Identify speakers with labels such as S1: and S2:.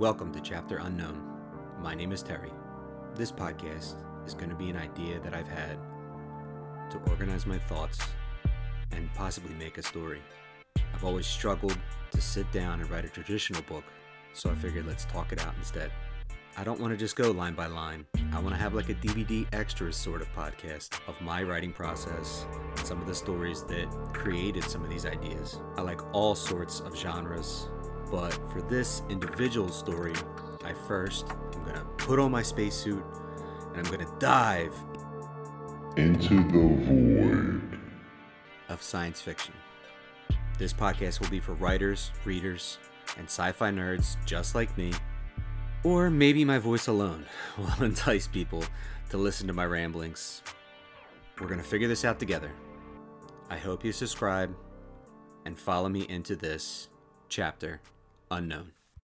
S1: Welcome to Chapter Unknown. My name is Terry. This podcast is going to be an idea that I've had to organize my thoughts and possibly make a story. I've always struggled to sit down and write a traditional book, so I figured let's talk it out instead. I don't want to just go line by line. I want to have like a DVD extras sort of podcast of my writing process and some of the stories that created some of these ideas. I like all sorts of genres, but for this individual story, I first am gonna put on my spacesuit and I'm gonna dive
S2: Into the void.
S1: of science fiction. This podcast will be for writers, readers, and sci fi nerds just like me. Or maybe my voice alone will entice people to listen to my ramblings. We're gonna figure this out together. I hope you subscribe and follow me into this chapter unknown.